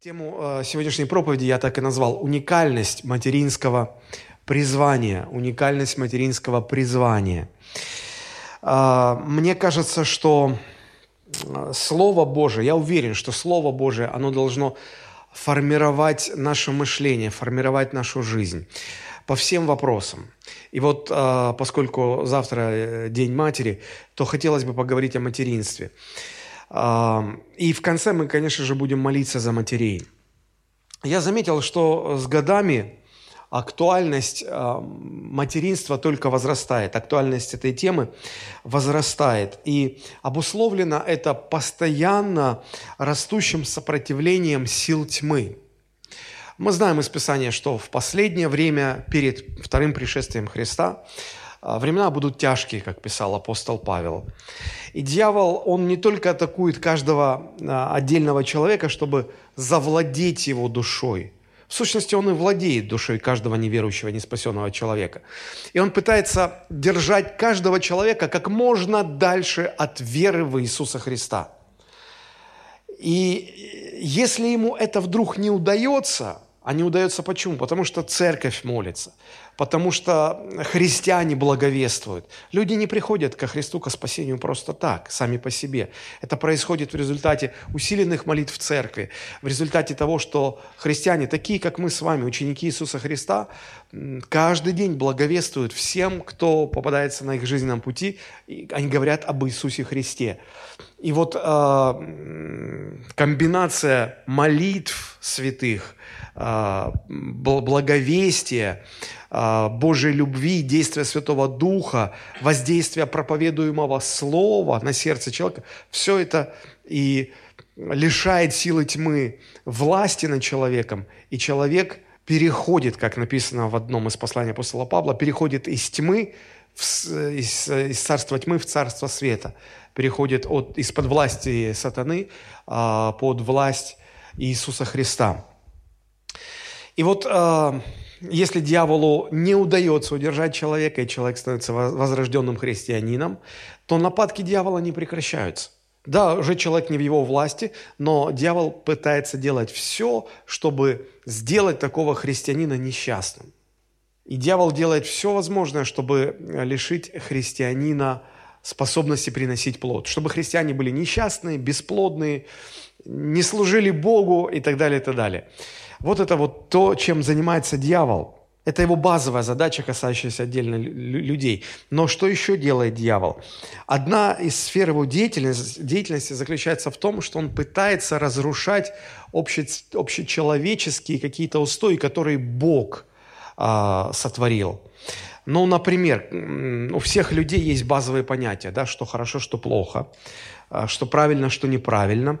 Тему э, сегодняшней проповеди я так и назвал «Уникальность материнского призвания». Уникальность материнского призвания. Э, мне кажется, что э, Слово Божие, я уверен, что Слово Божие, оно должно формировать наше мышление, формировать нашу жизнь по всем вопросам. И вот поскольку завтра День матери, то хотелось бы поговорить о материнстве. И в конце мы, конечно же, будем молиться за матерей. Я заметил, что с годами актуальность материнства только возрастает, актуальность этой темы возрастает. И обусловлено это постоянно растущим сопротивлением сил тьмы. Мы знаем из Писания, что в последнее время, перед вторым пришествием Христа, времена будут тяжкие, как писал апостол Павел. И дьявол, он не только атакует каждого а, отдельного человека, чтобы завладеть его душой. В сущности, он и владеет душой каждого неверующего, неспасенного человека. И он пытается держать каждого человека как можно дальше от веры в Иисуса Христа. И если ему это вдруг не удается, а не удается почему? Потому что церковь молится, потому что христиане благовествуют. Люди не приходят ко Христу, ко спасению просто так, сами по себе. Это происходит в результате усиленных молитв в церкви, в результате того, что христиане, такие как мы с вами, ученики Иисуса Христа, каждый день благовествуют всем, кто попадается на их жизненном пути, и они говорят об Иисусе Христе. И вот э, комбинация молитв святых, э, благовестия, а, Божьей любви, действия Святого Духа, воздействия проповедуемого Слова на сердце человека, все это и лишает силы тьмы власти над человеком, и человек переходит, как написано в одном из посланий апостола Павла, переходит из тьмы, в, из, из царства тьмы в царство света, переходит от, из-под власти сатаны а, под власть Иисуса Христа. И вот а, если дьяволу не удается удержать человека, и человек становится возрожденным христианином, то нападки дьявола не прекращаются. Да, уже человек не в его власти, но дьявол пытается делать все, чтобы сделать такого христианина несчастным. И дьявол делает все возможное, чтобы лишить христианина способности приносить плод, чтобы христиане были несчастные, бесплодные, не служили Богу и так далее, и так далее. Вот это вот то, чем занимается дьявол. Это его базовая задача, касающаяся отдельно людей. Но что еще делает дьявол? Одна из сфер его деятельности, деятельности заключается в том, что он пытается разрушать обще, общечеловеческие какие-то устои, которые Бог а, сотворил. Ну, например, у всех людей есть базовые понятия, да, что хорошо, что плохо, а, что правильно, что неправильно.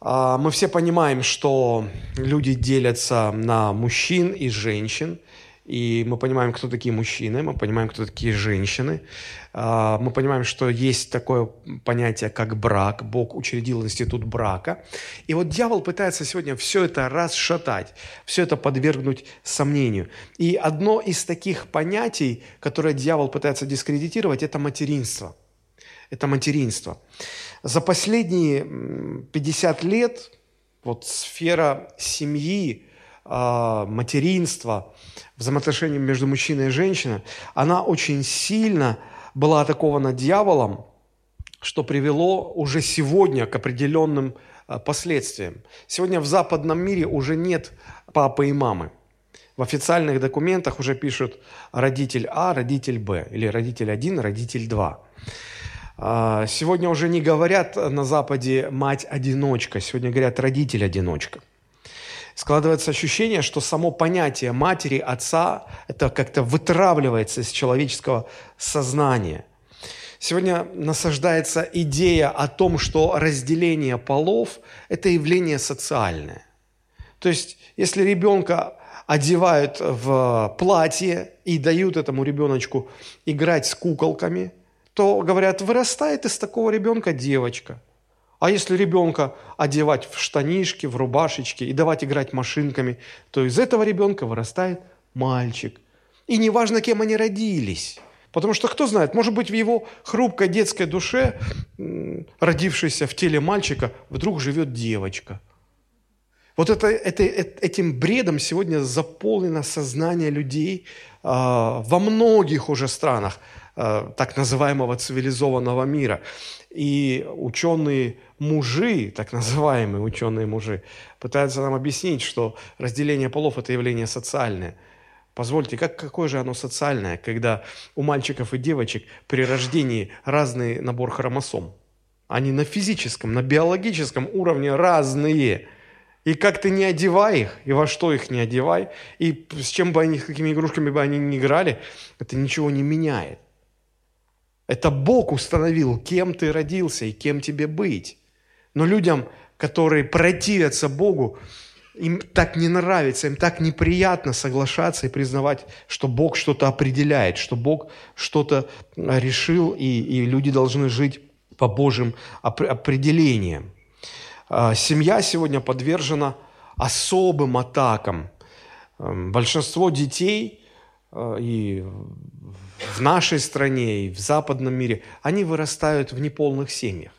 А, мы все понимаем, что люди делятся на мужчин и женщин, и мы понимаем, кто такие мужчины, мы понимаем, кто такие женщины. А, мы понимаем, что есть такое понятие, как брак. Бог учредил институт брака. И вот дьявол пытается сегодня все это расшатать, все это подвергнуть сомнению. И одно из таких понятий, которое дьявол пытается дискредитировать, это материнство. Это материнство. За последние 50 лет вот сфера семьи, материнства, взаимоотношений между мужчиной и женщиной, она очень сильно была атакована дьяволом, что привело уже сегодня к определенным а, последствиям. Сегодня в западном мире уже нет папы и мамы. В официальных документах уже пишут родитель А, родитель Б, или родитель 1, родитель 2. А, сегодня уже не говорят на Западе «мать-одиночка», сегодня говорят «родитель-одиночка». Складывается ощущение, что само понятие матери, отца, это как-то вытравливается из человеческого сознания. Сегодня насаждается идея о том, что разделение полов – это явление социальное. То есть, если ребенка одевают в платье и дают этому ребеночку играть с куколками – то, говорят, вырастает из такого ребенка девочка. А если ребенка одевать в штанишки, в рубашечки и давать играть машинками, то из этого ребенка вырастает мальчик. И неважно, кем они родились. Потому что кто знает, может быть, в его хрупкой детской душе, родившейся в теле мальчика, вдруг живет девочка. Вот это, это, этим бредом сегодня заполнено сознание людей э, во многих уже странах э, так называемого цивилизованного мира. И ученые мужи, так называемые ученые мужи, пытаются нам объяснить, что разделение полов – это явление социальное. Позвольте, как, какое же оно социальное, когда у мальчиков и девочек при рождении разный набор хромосом? Они на физическом, на биологическом уровне разные – и как ты не одевай их, и во что их не одевай, и с чем бы они, с какими игрушками бы они ни играли, это ничего не меняет. Это Бог установил, кем ты родился и кем тебе быть. Но людям, которые противятся Богу, им так не нравится, им так неприятно соглашаться и признавать, что Бог что-то определяет, что Бог что-то решил, и, и люди должны жить по Божьим определениям. А, семья сегодня подвержена особым атакам. Эм, большинство детей э, и в нашей стране, и в западном мире, они вырастают в неполных семьях.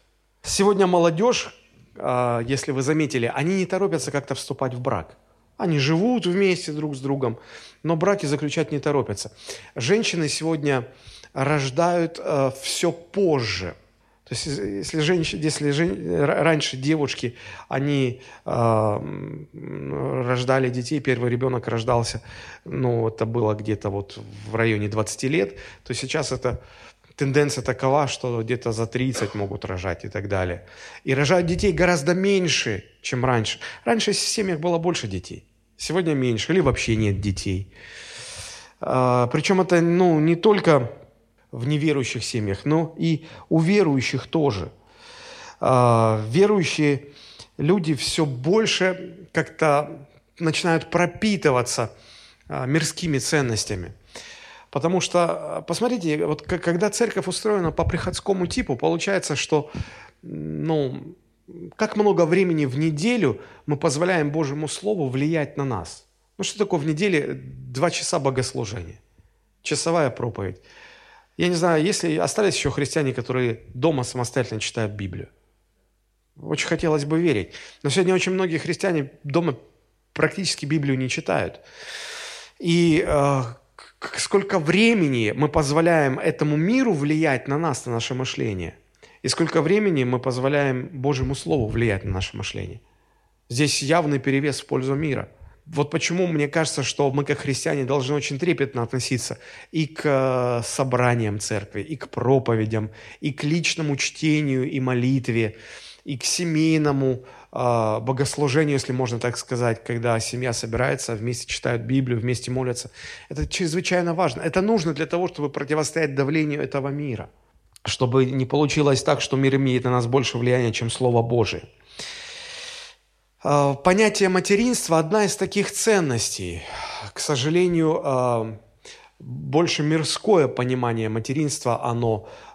Сегодня молодежь, а, если вы заметили, они не торопятся как-то вступать в брак. Они живут вместе друг с другом, но браки заключать не торопятся. Женщины сегодня рождают э, все позже. То есть, если, женщины, если жен, раньше девушки, они э, рождали детей, первый ребенок рождался, ну, это было где-то вот в районе 20 лет, то сейчас это тенденция такова, что где-то за 30 могут рожать и так далее. И рожают детей гораздо меньше, чем раньше. Раньше в семьях было больше детей, сегодня меньше, или вообще нет детей. А, причем это, ну, не только в неверующих семьях, но и у верующих тоже. А, верующие люди все больше как-то начинают пропитываться а, мирскими ценностями. Потому что, посмотрите, вот когда церковь устроена по приходскому типу, получается, что, ну, как много времени в неделю мы позволяем Божьему Слову влиять на нас. Ну, что такое в неделе два часа богослужения? Часовая проповедь. Я не знаю, есть ли остались еще христиане, которые дома самостоятельно читают Библию. Очень хотелось бы верить. Но сегодня очень многие христиане дома практически Библию не читают. И э, сколько времени мы позволяем этому миру влиять на нас, на наше мышление, и сколько времени мы позволяем Божьему Слову влиять на наше мышление. Здесь явный перевес в пользу мира – вот почему мне кажется, что мы как христиане должны очень трепетно относиться и к э, собраниям церкви, и к проповедям, и к личному чтению и молитве, и к семейному богослужению, если можно так сказать, когда семья собирается, вместе читают Библию, вместе молятся. Это чрезвычайно важно. Это нужно для того, чтобы противостоять давлению этого мира, чтобы не получилось так, что мир имеет на нас больше влияния, чем Слово Божие. А, понятие материнства – одна из таких ценностей. К сожалению, а, больше мирское понимание материнства, оно а,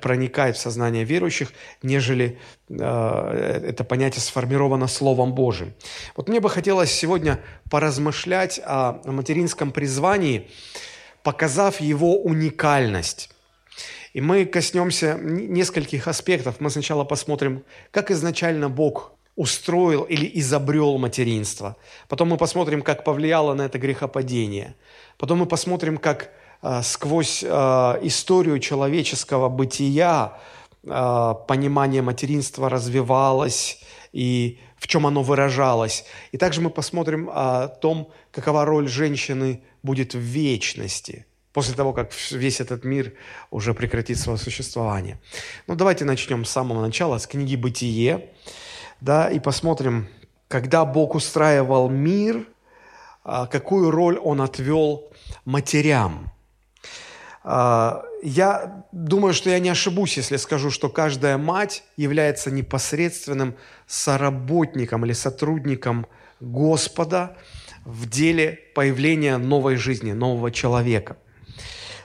проникает в сознание верующих, нежели это понятие сформировано Словом Божьим. Вот мне бы хотелось сегодня поразмышлять о материнском призвании, показав его уникальность. И мы коснемся нескольких аспектов. Мы сначала посмотрим, как изначально Бог устроил или изобрел материнство. Потом мы посмотрим, как повлияло на это грехопадение. Потом мы посмотрим, как э, сквозь э, историю человеческого бытия э, понимание материнства развивалось и в чем оно выражалось. И также мы посмотрим о том, какова роль женщины будет в вечности – после того, как весь этот мир уже прекратит свое существование. Ну, давайте начнем с самого начала, с книги «Бытие», да, и посмотрим, когда Бог устраивал мир, какую роль Он отвел матерям. А, я думаю, что я не ошибусь, если скажу, что каждая мать является непосредственным соработником или сотрудником Господа в деле появления новой жизни, нового человека.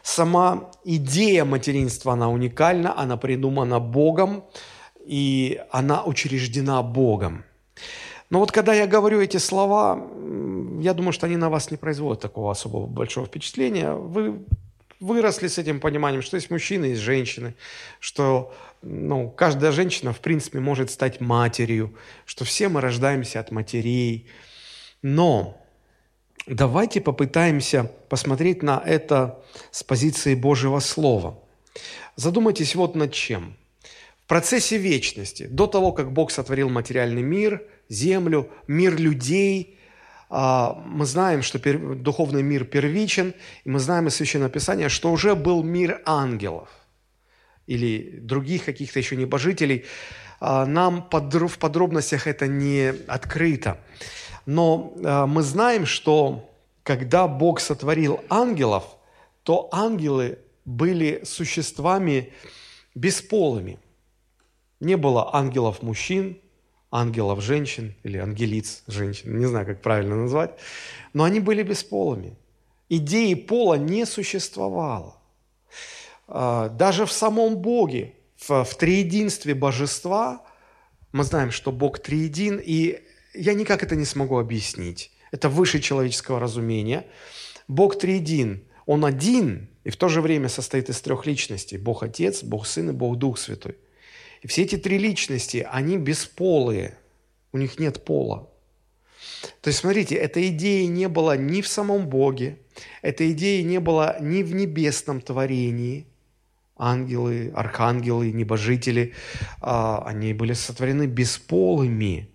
Сама идея материнства, она уникальна, она придумана Богом, и она учреждена Богом. Но вот когда я говорю эти слова, я думаю, что они на вас не производят такого особого большого впечатления. Вы выросли с этим пониманием, что есть мужчины, есть женщины, что ну, каждая женщина, в принципе, может стать матерью, что все мы рождаемся от матерей. Но давайте попытаемся посмотреть на это с позиции Божьего Слова. Задумайтесь вот над чем. В процессе вечности, до того, как Бог сотворил материальный мир, землю, мир людей, мы знаем, что духовный мир первичен, и мы знаем из Священного Писания, что уже был мир ангелов или других каких-то еще небожителей. А, нам в подробностях это не открыто. Но а, мы знаем, что когда Бог сотворил ангелов, то ангелы были существами бесполыми. Не было ангелов мужчин, ангелов женщин или ангелиц женщин, не знаю, как правильно назвать, но они были бесполыми. Идеи пола не существовало. А, даже в самом Боге, в, в триединстве божества, мы знаем, что Бог триедин, и я никак это не смогу объяснить. Это выше человеческого разумения. Бог триедин, Он один, и в то же время состоит из трех личностей. Бог Отец, Бог Сын и Бог Дух Святой. Все эти три личности, они бесполые, у них нет пола. То есть, смотрите, эта идея не была ни в самом Боге, эта идея не была ни в небесном творении. Ангелы, архангелы, небожители, а, они были сотворены бесполыми.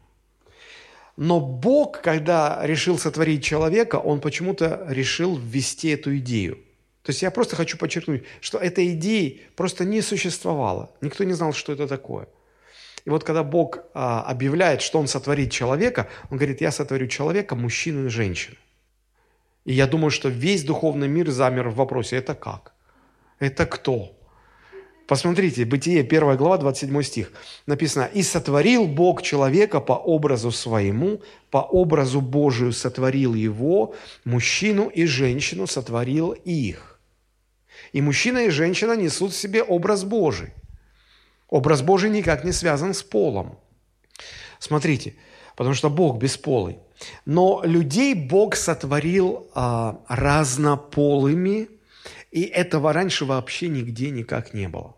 Но Бог, когда решил сотворить человека, Он почему-то решил ввести эту идею – то есть я просто хочу подчеркнуть, что этой идеи просто не существовало. Никто не знал, что это такое. И вот когда Бог а, объявляет, что Он сотворит человека, Он говорит, я сотворю человека, мужчину и женщину. И я думаю, что весь духовный мир замер в вопросе, это как? Это кто? Посмотрите, Бытие 1 глава, 27 стих. Написано, «И сотворил Бог человека по образу своему, по образу Божию сотворил его, мужчину и женщину сотворил их». И мужчина и женщина несут в себе образ Божий. Образ Божий никак не связан с полом. Смотрите, потому что Бог бесполый. Но людей Бог сотворил а, разнополыми, и этого раньше вообще нигде никак не было.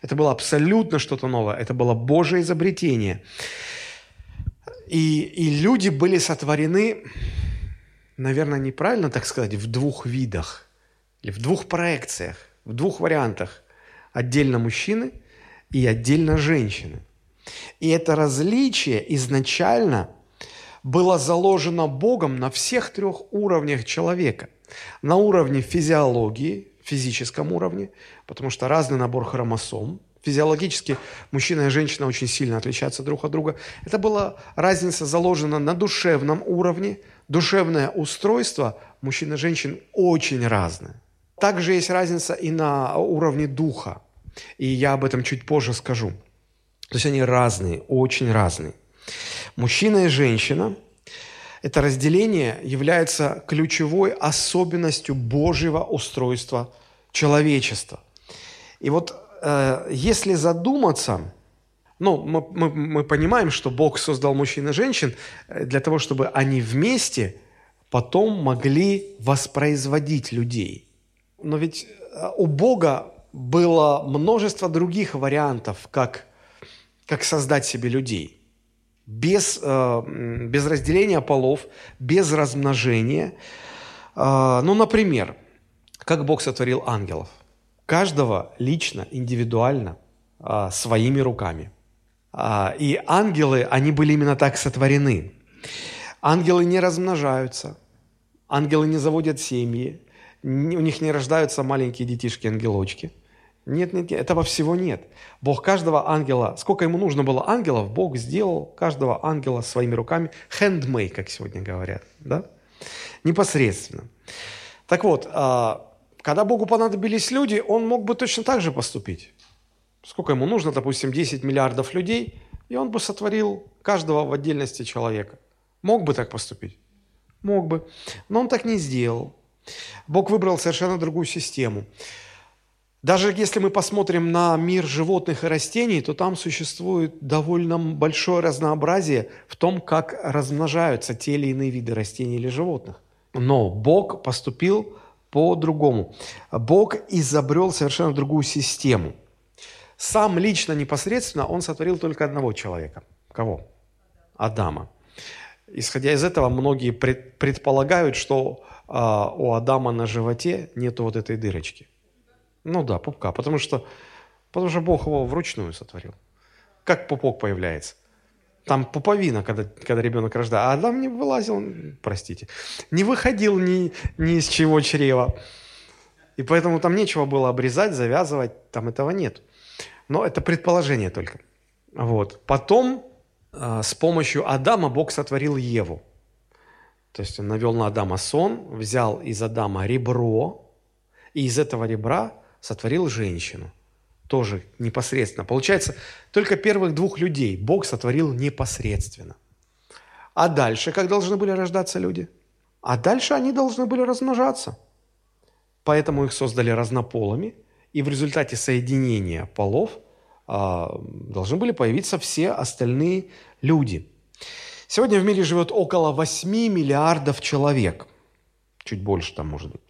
Это было абсолютно что-то новое. Это было Божье изобретение. И, и люди были сотворены, наверное, неправильно так сказать, в двух видах – или в двух проекциях, в двух вариантах. Отдельно мужчины и отдельно женщины. И это различие изначально было заложено Богом на всех трех уровнях человека. На уровне физиологии, физическом уровне, потому что разный набор хромосом. Физиологически мужчина и женщина очень сильно отличаются друг от друга. Это была разница заложена на душевном уровне. Душевное устройство мужчин и женщин очень разное. Также есть разница и на уровне духа. И я об этом чуть позже скажу. То есть они разные, очень разные. Мужчина и женщина – это разделение является ключевой особенностью Божьего устройства человечества. И вот э, если задуматься, ну, мы, мы, мы понимаем, что Бог создал мужчин и женщин э, для того, чтобы они вместе потом могли воспроизводить людей – но ведь э, у Бога было множество других вариантов, как, как создать себе людей. Без, э, без разделения полов, без размножения. Э, ну, например, как Бог сотворил ангелов. Каждого лично, индивидуально, своими руками. И ангелы, они были именно так сотворены. Ангелы не размножаются, ангелы не заводят семьи, у них не рождаются маленькие детишки-ангелочки. Нет, нет, этого всего нет. Бог каждого ангела, сколько ему нужно было ангелов, Бог сделал каждого ангела своими руками, handmade, как сегодня говорят, да? Непосредственно. Так вот, а, когда Богу понадобились люди, Он мог бы точно так же поступить. Сколько ему нужно, допустим, 10 миллиардов людей, и Он бы сотворил каждого в отдельности человека. Мог бы так поступить? Мог бы. Но Он так не сделал. Бог выбрал совершенно другую систему. Даже если мы посмотрим на мир животных и растений, то там существует довольно большое разнообразие в том, как размножаются те или иные виды растений или животных. Но Бог поступил по-другому. Бог изобрел совершенно другую систему. Сам лично, непосредственно, он сотворил только одного человека. Кого? Адама. Исходя из этого, многие предполагают, что а, у Адама на животе нету вот этой дырочки. Ну да, пупка, потому что, потому что Бог его вручную сотворил. Как пупок появляется? Там пуповина, когда, когда ребенок рождается. А Адам не вылазил, простите, не выходил ни, ни из чего чрева. И поэтому там нечего было обрезать, завязывать, там этого нет. Но это предположение только. Вот. Потом э, с помощью Адама Бог сотворил Еву. То есть он навел на Адама сон, взял из Адама ребро, и из этого ребра сотворил женщину – тоже непосредственно. Получается, только первых двух людей Бог сотворил непосредственно. А дальше как должны были рождаться люди? А дальше они должны были размножаться. Поэтому их создали разнополыми, и в результате соединения полов а, должны были появиться все остальные люди. Сегодня в мире живет около 8 миллиардов человек. Чуть больше там может быть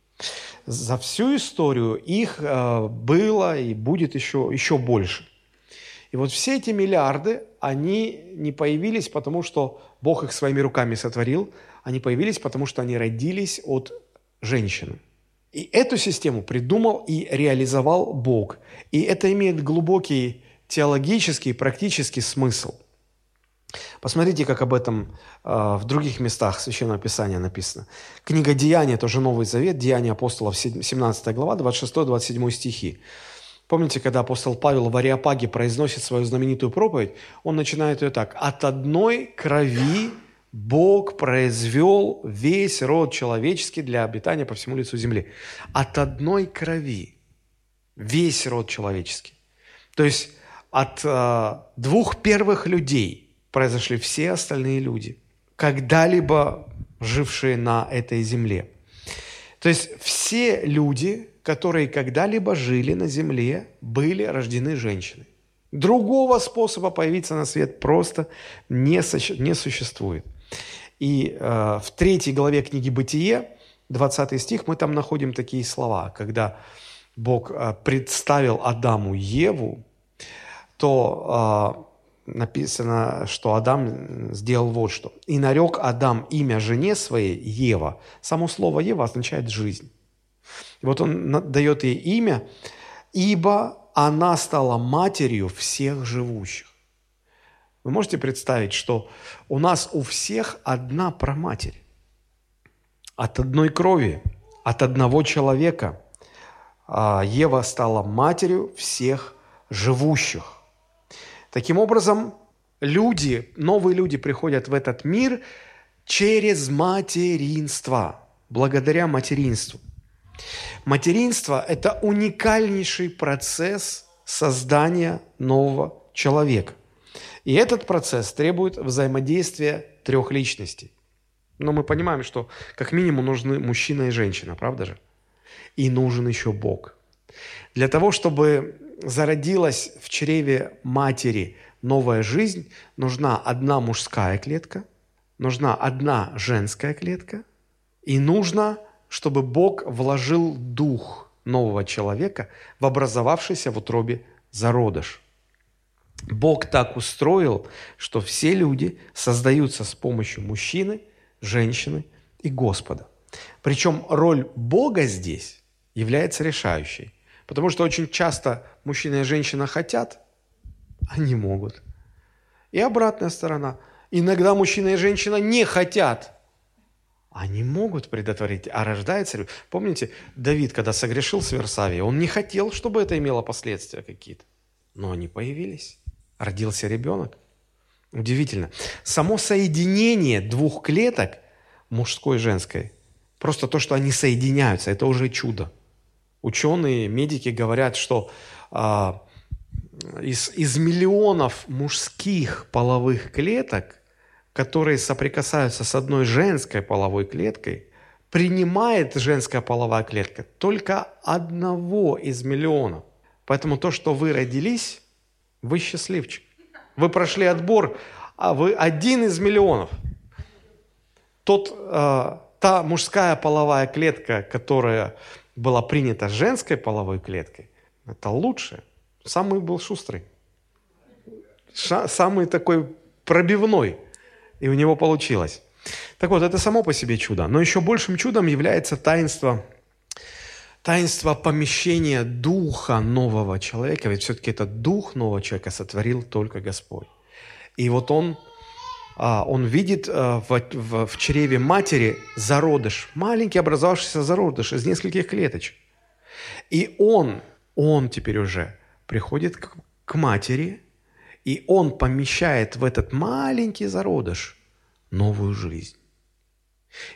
за всю историю их э, было и будет еще, еще больше. И вот все эти миллиарды, они не появились, потому что Бог их своими руками сотворил, они появились, потому что они родились от женщины. И эту систему придумал и реализовал Бог. И это имеет глубокий теологический, практический смысл – Посмотрите, как об этом э, в других местах Священного Писания написано. Книга Деяния, тоже Новый Завет, Деяния апостолов, 17 глава, 26-27 стихи. Помните, когда апостол Павел в Ариапаге произносит свою знаменитую проповедь, он начинает ее так. «От одной крови Бог произвел весь род человеческий для обитания по всему лицу земли». От одной крови весь род человеческий. То есть от э, двух первых людей – произошли все остальные люди, когда-либо жившие на этой земле. То есть все люди, которые когда-либо жили на земле, были рождены женщиной. Другого способа появиться на свет просто не, не существует. И э, в третьей главе книги «Бытие», 20 стих, мы там находим такие слова, когда Бог э, представил Адаму Еву, то э, написано, что Адам сделал вот что. «И нарек Адам имя жене своей Ева». Само слово Ева означает «жизнь». И вот он дает ей имя, ибо она стала матерью всех живущих. Вы можете представить, что у нас у всех одна проматерь. От одной крови, от одного человека а, Ева стала матерью всех живущих. Таким образом, люди, новые люди приходят в этот мир через материнство, благодаря материнству. Материнство – это уникальнейший процесс создания нового человека. И этот процесс требует взаимодействия трех личностей. Но мы понимаем, что как минимум нужны мужчина и женщина, правда же? И нужен еще Бог. Для того, чтобы зародилась в чреве матери новая жизнь, нужна одна мужская клетка, нужна одна женская клетка, и нужно, чтобы Бог вложил дух нового человека в образовавшийся в утробе зародыш. Бог так устроил, что все люди создаются с помощью мужчины, женщины и Господа. Причем роль Бога здесь является решающей – Потому что очень часто мужчина и женщина хотят, а не могут. И обратная сторона. Иногда мужчина и женщина не хотят, они могут предотвратить, а рождается... Помните, Давид, когда согрешил с Версавией, он не хотел, чтобы это имело последствия какие-то. Но они появились. Родился ребенок. Удивительно. Само соединение двух клеток, мужской и женской, просто то, что они соединяются, это уже чудо ученые, медики говорят, что а, из, из миллионов мужских половых клеток, которые соприкасаются с одной женской половой клеткой, принимает женская половая клетка только одного из миллионов. Поэтому то, что вы родились, вы счастливчик. Вы прошли отбор, а вы один из миллионов. Тот, э, та мужская половая клетка, которая была принята женской половой клеткой, это лучше. Самый был шустрый. Ша, самый такой пробивной. И у него получилось. Так вот, это само по себе чудо. Но еще большим чудом является таинство, таинство помещения духа нового человека. Ведь все-таки этот дух нового человека сотворил только Господь. И вот он, он видит а, в, в, в чреве матери зародыш, маленький образовавшийся зародыш из нескольких клеточек. И он, он теперь уже приходит к, к матери, и он помещает в этот маленький зародыш новую жизнь.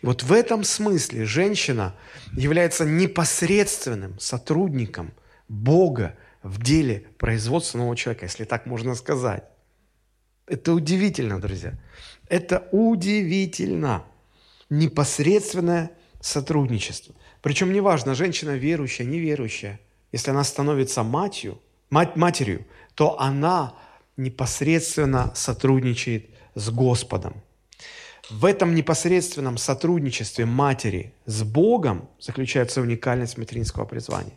И вот в этом смысле женщина является непосредственным сотрудником Бога в деле производства нового человека, если так можно сказать. Это удивительно, друзья. Это удивительно. Непосредственное сотрудничество. Причем неважно, женщина верующая, неверующая. Если она становится матерью, мать, матерью, то она непосредственно сотрудничает с Господом. В этом непосредственном сотрудничестве матери с Богом заключается уникальность материнского призвания.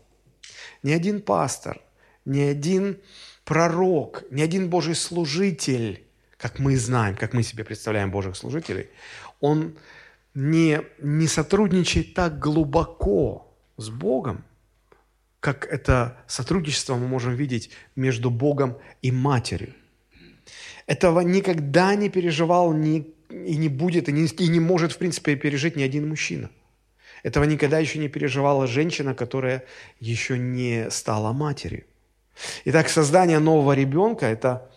Ни один пастор, ни один пророк, ни один Божий служитель, как мы знаем, как мы себе представляем Божьих служителей, он не, не сотрудничает так глубоко с Богом, как это сотрудничество мы можем видеть между Богом и Матерью. Этого никогда не переживал ни, и не будет, и не, и не может, в принципе, пережить ни один мужчина. Этого никогда еще не переживала женщина, которая еще не стала матерью. Итак, создание нового ребенка – это,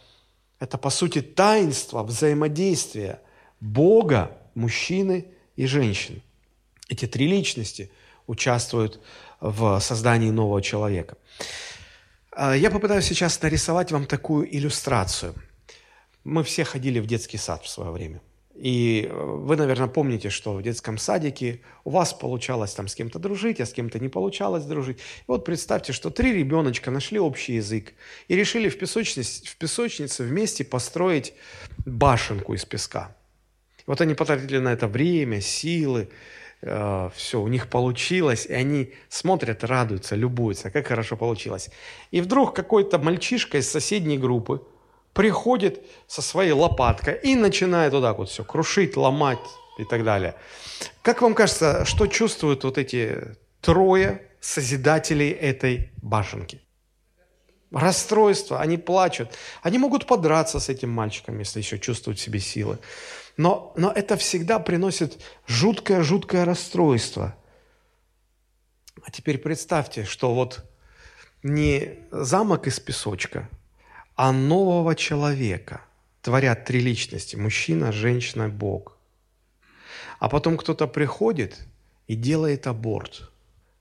это, по сути, таинство взаимодействия Бога, мужчины и женщины. Эти три личности участвуют в создании нового человека. А, я попытаюсь сейчас нарисовать вам такую иллюстрацию. Мы все ходили в детский сад в свое время – и э, вы, наверное, помните, что в детском садике у вас получалось там с кем-то дружить, а с кем-то не получалось дружить. И вот представьте, что три ребеночка нашли общий язык и решили в песочнице, в песочнице вместе построить башенку из песка. И вот они потратили на это время, силы, э, все, у них получилось, и они смотрят, радуются, любуются, как хорошо получилось. И вдруг какой-то мальчишка из соседней группы – приходит со своей лопаткой и начинает вот так вот все крушить, ломать и так далее. Как вам кажется, что чувствуют вот эти трое созидателей этой башенки? Расстройство, они плачут. Они могут подраться с этим мальчиком, если еще чувствуют в себе силы. Но, но это всегда приносит жуткое-жуткое расстройство. А теперь представьте, что вот не замок из песочка – а нового человека. Творят три личности – мужчина, женщина, Бог. А потом кто-то приходит и делает аборт,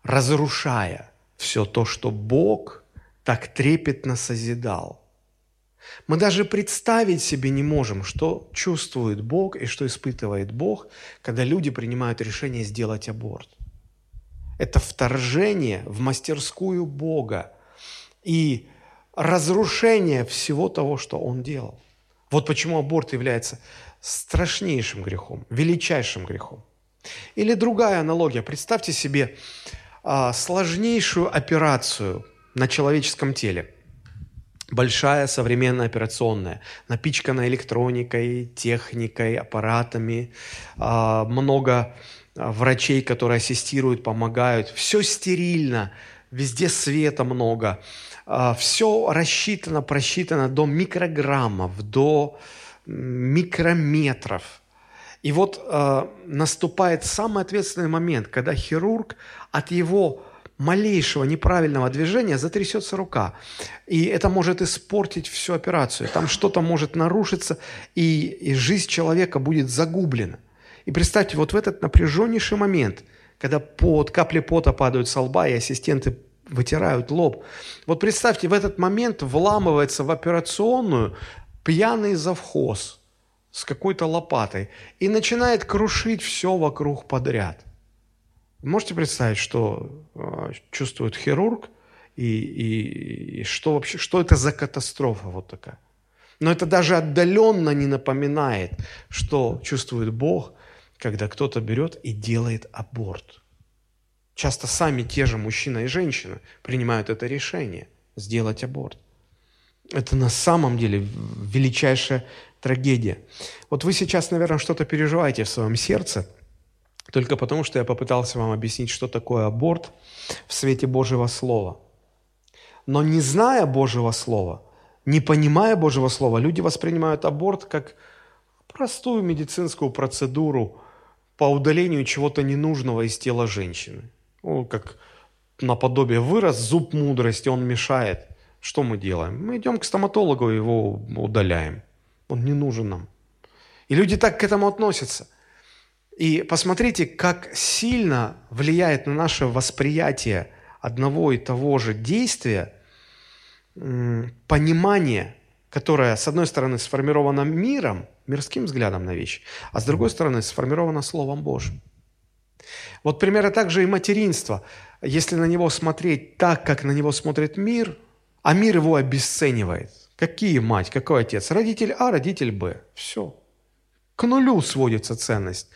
разрушая все то, что Бог так трепетно созидал. Мы даже представить себе не можем, что чувствует Бог и что испытывает Бог, когда люди принимают решение сделать аборт. Это вторжение в мастерскую Бога. И разрушение всего того, что он делал. Вот почему аборт является страшнейшим грехом, величайшим грехом. Или другая аналогия. Представьте себе а, сложнейшую операцию на человеческом теле. Большая современная операционная, напичканная электроникой, техникой, аппаратами, а, много врачей, которые ассистируют, помогают. Все стерильно, везде света много. А, все рассчитано, просчитано до микрограммов, до микрометров. И вот э, наступает самый ответственный момент, когда хирург от его малейшего неправильного движения затрясется рука. И это может испортить всю операцию. Там что-то может нарушиться, и, и жизнь человека будет загублена. И представьте, вот в этот напряженнейший момент, когда под, капли пота падают со лба, и ассистенты вытирают лоб. Вот представьте, в этот момент вламывается в операционную пьяный завхоз с какой-то лопатой и начинает крушить все вокруг подряд. Можете представить, что э, чувствует хирург и, и, и что вообще, что это за катастрофа вот такая? Но это даже отдаленно не напоминает, что чувствует Бог, когда кто-то берет и делает аборт. Часто сами те же мужчина и женщина принимают это решение – сделать аборт. Это на самом деле величайшая трагедия. Вот вы сейчас, наверное, что-то переживаете в своем сердце, только потому, что я попытался вам объяснить, что такое аборт в свете Божьего Слова. Но не зная Божьего Слова, не понимая Божьего Слова, люди воспринимают аборт как простую медицинскую процедуру по удалению чего-то ненужного из тела женщины. Ну, как наподобие вырос зуб мудрости, он мешает. Что мы делаем? Мы идем к стоматологу его удаляем. Он не нужен нам. И люди так к этому относятся. И посмотрите, как сильно влияет на наше восприятие одного и того же действия понимание, которое, с одной стороны, сформировано миром, мирским взглядом на вещи, а с другой стороны, сформировано Словом Божьим. Вот примерно так же и материнство. Если на него смотреть так, как на него смотрит мир, а мир его обесценивает. Какие мать, какой отец? Родитель А, родитель Б. Все. К нулю сводится ценность.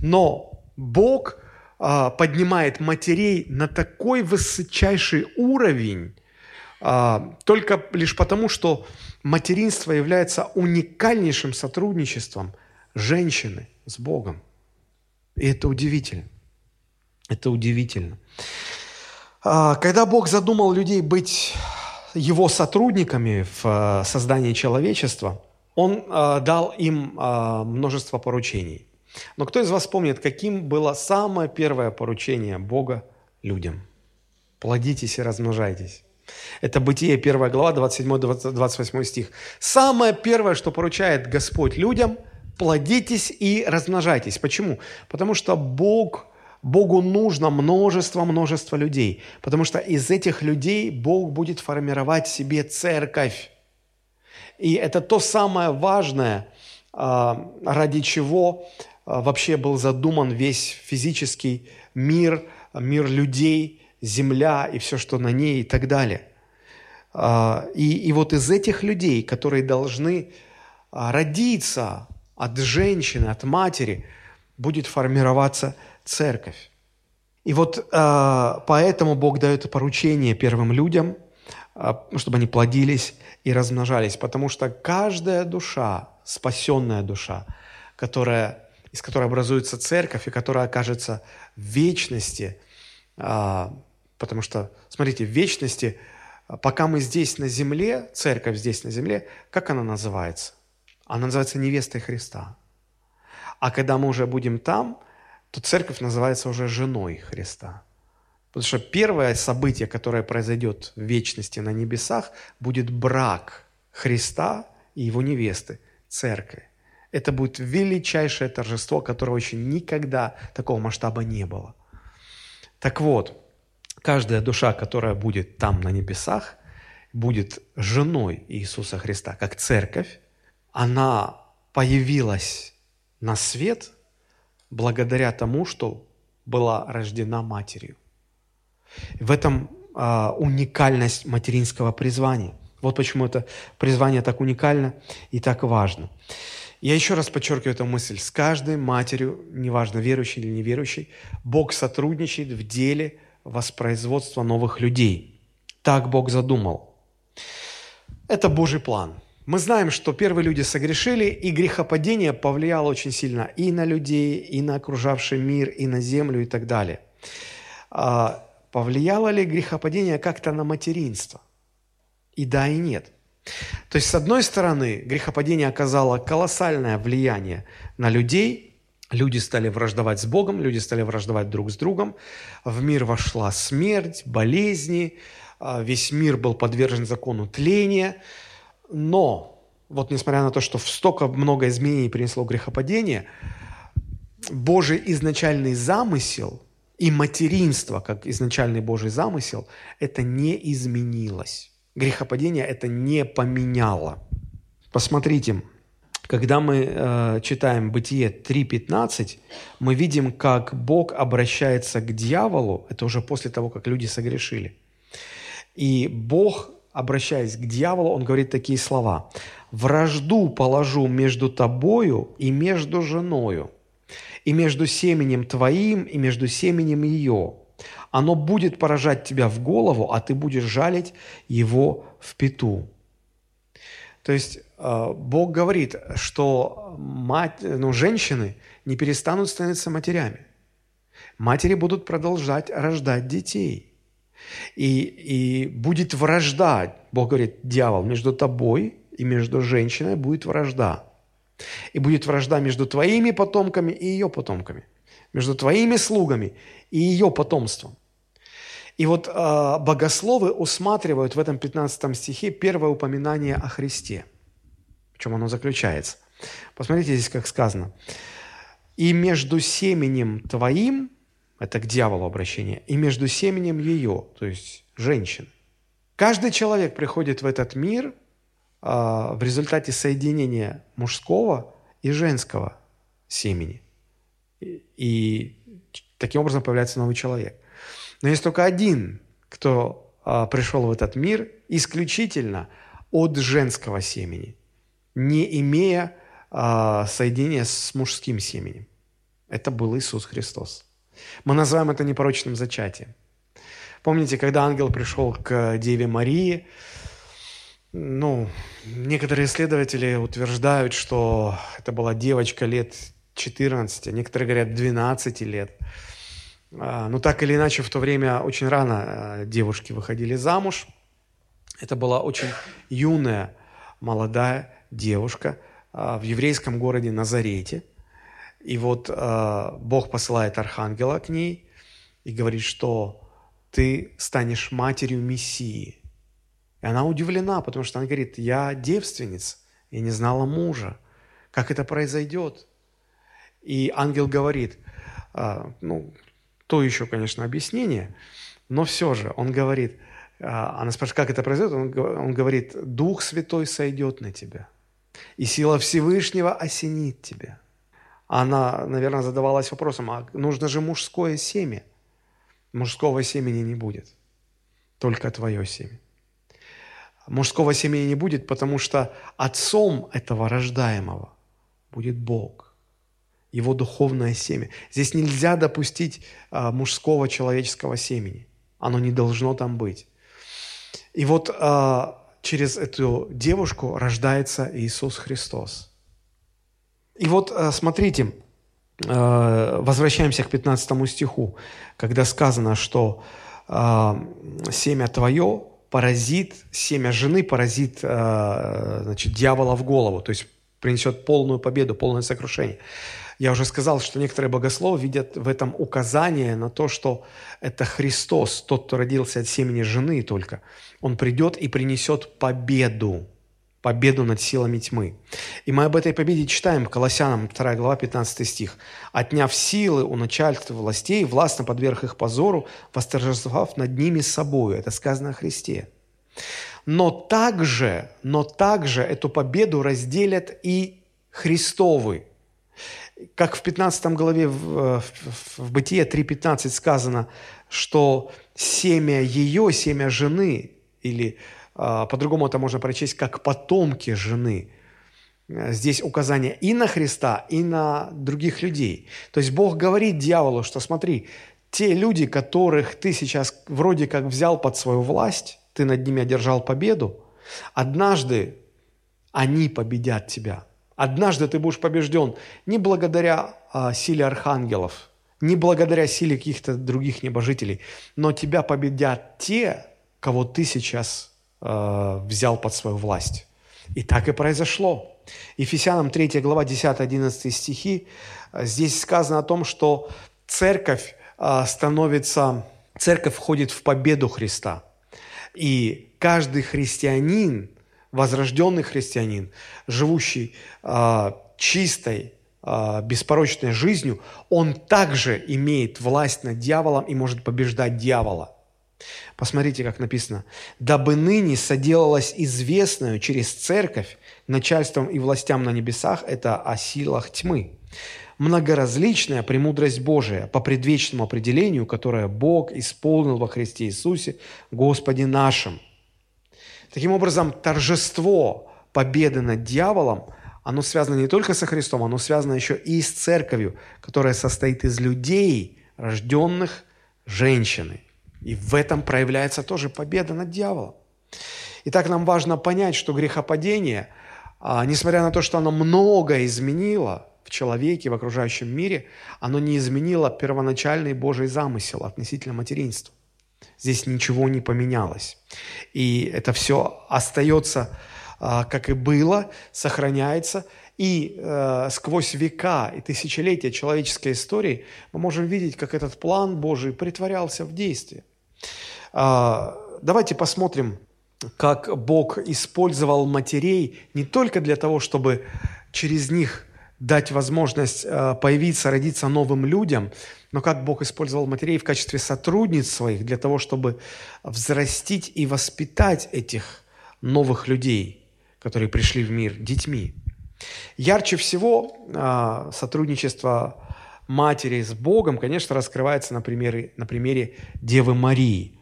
Но Бог а, поднимает матерей на такой высочайший уровень, а, только лишь потому, что материнство является уникальнейшим сотрудничеством женщины с Богом. И это удивительно. Это удивительно. А, когда Бог задумал людей быть его сотрудниками в а, создании человечества, он дал им множество поручений. Но кто из вас помнит, каким было самое первое поручение Бога людям? Плодитесь и размножайтесь. Это Бытие, 1 глава, 27-28 стих. Самое первое, что поручает Господь людям, плодитесь и размножайтесь. Почему? Потому что Бог, Богу нужно множество-множество людей. Потому что из этих людей Бог будет формировать себе церковь. И это то самое важное, а, ради чего а, вообще был задуман весь физический мир, мир людей – земля и все, что на ней и так далее. А, и, и вот из этих людей, которые должны родиться от женщины, от матери, будет формироваться церковь. И вот а, поэтому Бог дает поручение первым людям, чтобы они плодились и размножались, потому что каждая душа, спасенная душа, которая, из которой образуется церковь и которая окажется в вечности, Потому что, смотрите, в вечности, пока мы здесь на земле, церковь здесь на земле, как она называется? Она называется невестой Христа. А когда мы уже будем там, то церковь называется уже женой Христа. Потому что первое событие, которое произойдет в вечности на небесах, будет брак Христа и его невесты, церкви. Это будет величайшее торжество, которого еще никогда такого масштаба не было. Так вот, каждая душа, которая будет там на небесах, будет женой Иисуса Христа, как церковь, она появилась на свет благодаря тому, что была рождена матерью. В этом а, уникальность материнского призвания. Вот почему это призвание так уникально и так важно. Я еще раз подчеркиваю эту мысль. С каждой матерью, неважно, верующей или неверующей, Бог сотрудничает в деле – воспроизводства новых людей. Так Бог задумал. Это Божий план. Мы знаем, что первые люди согрешили, и грехопадение повлияло очень сильно и на людей, и на окружавший мир, и на землю, и так далее. А повлияло ли грехопадение как-то на материнство? И да, и нет. То есть, с одной стороны, грехопадение оказало колоссальное влияние на людей, Люди стали враждовать с Богом, люди стали враждовать друг с другом. В мир вошла смерть, болезни, а, весь мир был подвержен закону тления. Но, вот несмотря на то, что столько много изменений принесло грехопадение, Божий изначальный замысел и материнство, как изначальный Божий замысел, это не изменилось. Грехопадение это не поменяло. Посмотрите, когда мы э, читаем Бытие 3.15, мы видим, как Бог обращается к дьяволу, это уже после того, как люди согрешили. И Бог, обращаясь к дьяволу, он говорит такие слова. «Вражду положу между тобою и между женою, и между семенем твоим, и между семенем ее. Оно будет поражать тебя в голову, а ты будешь жалить его в пету». То есть э, Бог говорит, что мать, ну, женщины не перестанут становиться матерями. Матери будут продолжать рождать детей. И, и будет вражда, Бог говорит, дьявол, между тобой и между женщиной будет вражда. И будет вражда между твоими потомками и ее потомками, между твоими слугами и ее потомством. И вот э, богословы усматривают в этом 15 стихе первое упоминание о Христе. В чем оно заключается? Посмотрите здесь, как сказано. «И между семенем твоим это к дьяволу обращение, и между семенем ее, то есть женщин. Каждый человек приходит в этот мир а, в результате соединения мужского и женского семени. И, и таким образом появляется новый человек. Но есть только один, кто а, пришел в этот мир исключительно от женского семени, не имея а, соединения с мужским семенем. Это был Иисус Христос. Мы называем это непорочным зачатием. Помните, когда ангел пришел к Деве Марии, ну, некоторые исследователи утверждают, что это была девочка лет 14, а некоторые говорят 12 лет. А, но так или иначе, в то время очень рано а, девушки выходили замуж. Это была очень юная, молодая девушка в еврейском городе Назарете. И вот э, Бог посылает архангела к ней и говорит, что ты станешь матерью Мессии. И она удивлена, потому что она говорит, я девственница, я не знала мужа. Как это произойдет? И ангел говорит, э, ну, то еще, конечно, объяснение, но все же он говорит, э, она спрашивает, как это произойдет? Он, он говорит, Дух Святой сойдет на тебя, и сила Всевышнего осенит тебя она, наверное, задавалась вопросом, а нужно же мужское семя. Мужского семени не будет, только твое семя. Мужского семени не будет, потому что отцом этого рождаемого будет Бог, его духовное семя. Здесь нельзя допустить а, мужского человеческого семени. Оно не должно там быть. И вот а, через эту девушку рождается Иисус Христос – и вот э, смотрите, э, возвращаемся к 15 стиху, когда сказано, что э, семя твое поразит, семя жены поразит значит, дьявола в голову, то есть принесет полную победу, полное сокрушение. Я уже сказал, что некоторые богословы видят в этом указание на то, что это Христос, тот, кто родился от семени жены только. Он придет и принесет победу победу над силами тьмы. И мы об этой победе читаем Колоссянам 2 глава 15 стих. «Отняв силы у начальства властей, властно подверг их позору, восторжествовав над ними собою». Это сказано о Христе. Но также, но также эту победу разделят и Христовы. Как в 15 главе в, в, в Бытие 3.15 сказано, что семя ее, семя жены или а, по-другому это можно прочесть как потомки жены. Здесь указание и на Христа, и на других людей. То есть Бог говорит дьяволу, что смотри, те люди, которых ты сейчас вроде как взял под свою власть, ты над ними одержал победу, однажды они победят тебя. Однажды ты будешь побежден не благодаря а, силе архангелов, не благодаря силе каких-то других небожителей, но тебя победят те, кого ты сейчас э, взял под свою власть. И так и произошло. Ефесянам 3 глава 10-11 стихи, э, здесь сказано о том, что церковь э, становится, церковь входит в победу Христа. И каждый христианин, возрожденный христианин, живущий чистой, беспорочной жизнью, он также имеет власть над дьяволом и может побеждать дьявола – Посмотрите, как написано. «Дабы ныне соделалось известную через церковь начальством и властям на небесах» – это о силах тьмы. Многоразличная премудрость Божия по предвечному определению, которое Бог исполнил во Христе Иисусе, Господе нашим. Таким образом, торжество победы над дьяволом, оно связано не только со Христом, оно связано еще и с церковью, которая состоит из людей, рожденных женщиной. И в этом проявляется тоже победа над дьяволом. Итак, нам важно понять, что грехопадение, а, несмотря на то, что оно многое изменило в человеке, в окружающем мире, оно не изменило первоначальный Божий замысел относительно материнства. Здесь ничего не поменялось. И это все остается, а, как и было, сохраняется. И э, сквозь века и тысячелетия человеческой истории мы можем видеть, как этот план Божий притворялся в действие. Э, давайте посмотрим, как Бог использовал матерей не только для того, чтобы через них дать возможность э, появиться, родиться новым людям, но как Бог использовал матерей в качестве сотрудниц своих для того, чтобы взрастить и воспитать этих новых людей, которые пришли в мир детьми. Ярче всего э, сотрудничество матери с Богом, конечно, раскрывается на примере, на примере Девы Марии.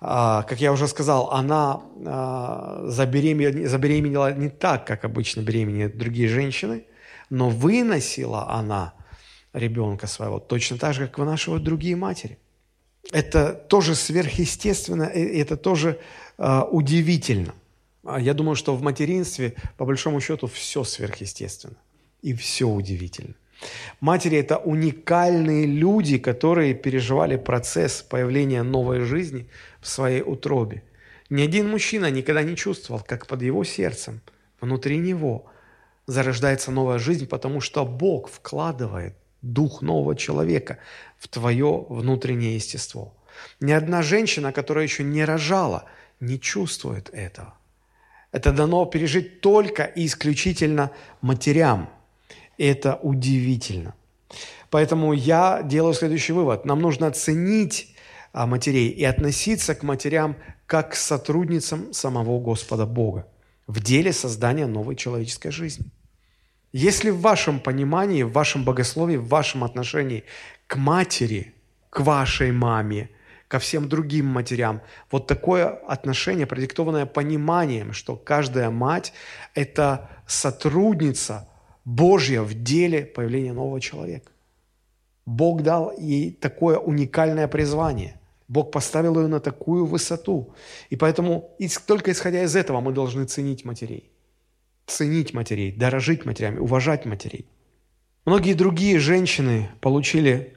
А, как я уже сказал, она а, забеременела, забеременела не так, как обычно беременеют другие женщины – но выносила она ребенка своего точно так же, как вынашивают другие матери. Это тоже сверхъестественно, это тоже э, удивительно. А я думаю, что в материнстве, по большому счету, все сверхъестественно и все удивительно. Матери – это уникальные люди, которые переживали процесс появления новой жизни в своей утробе. Ни один мужчина никогда не чувствовал, как под его сердцем, внутри него – зарождается новая жизнь, потому что Бог вкладывает дух нового человека в твое внутреннее естество. Ни одна женщина, которая еще не рожала, не чувствует этого. Это дано пережить только и исключительно матерям. Это удивительно. Поэтому я делаю следующий вывод. Нам нужно ценить а, матерей и относиться к матерям как к сотрудницам самого Господа Бога в деле создания новой человеческой жизни. Если в вашем понимании, в вашем богословии, в вашем отношении к матери, к вашей маме, ко всем другим матерям, вот такое отношение, продиктованное пониманием, что каждая мать – это сотрудница Божья в деле появления нового человека. Бог дал ей такое уникальное призвание. Бог поставил ее на такую высоту. И поэтому только исходя из этого мы должны ценить матерей ценить матерей, дорожить матерями, уважать матерей. Многие другие женщины получили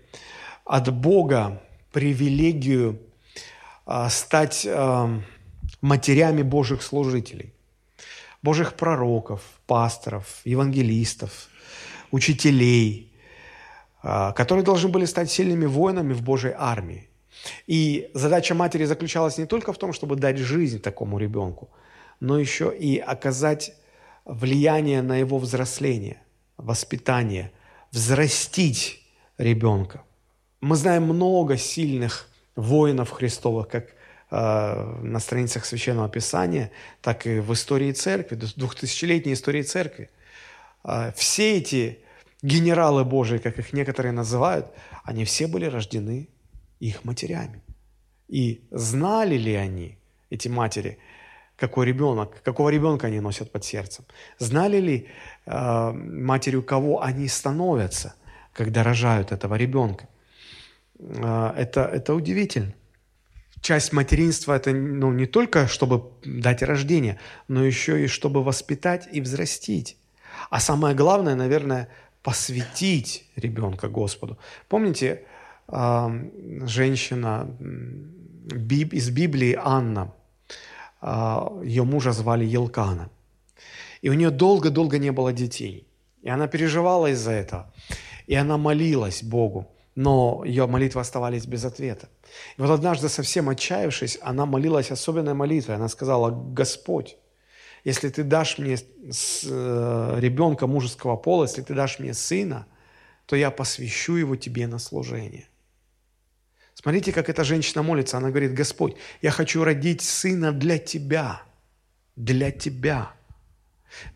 от Бога привилегию а, стать а, матерями Божьих служителей, Божьих пророков, пасторов, евангелистов, учителей, а, которые должны были стать сильными воинами в Божьей армии. И задача матери заключалась не только в том, чтобы дать жизнь такому ребенку, но еще и оказать влияние на его взросление, воспитание, взрастить ребенка. Мы знаем много сильных воинов Христовых, как на страницах Священного Писания, так и в истории церкви, двухтысячелетней истории церкви. Э, все эти генералы Божии, как их некоторые называют, они все были рождены их матерями. И знали ли они, эти матери, какой ребенок, какого ребенка они носят под сердцем. Знали ли э, матерью, кого они становятся, когда рожают этого ребенка? Э, это, это удивительно. Часть материнства – это ну, не только, чтобы дать рождение, но еще и чтобы воспитать и взрастить. А самое главное, наверное, посвятить ребенка Господу. Помните, женщина из Библии Анна – а, ее мужа звали Елкана. И у нее долго-долго не было детей. И она переживала из-за этого. И она молилась Богу, но ее молитвы оставались без ответа. И вот однажды, совсем отчаявшись, она молилась особенной молитвой. Она сказала, «Господь, если ты дашь мне э, ребенка мужеского пола, если ты дашь мне сына, то я посвящу его тебе на служение». Смотрите, как эта женщина молится. Она говорит, Господь, я хочу родить сына для Тебя. Для Тебя.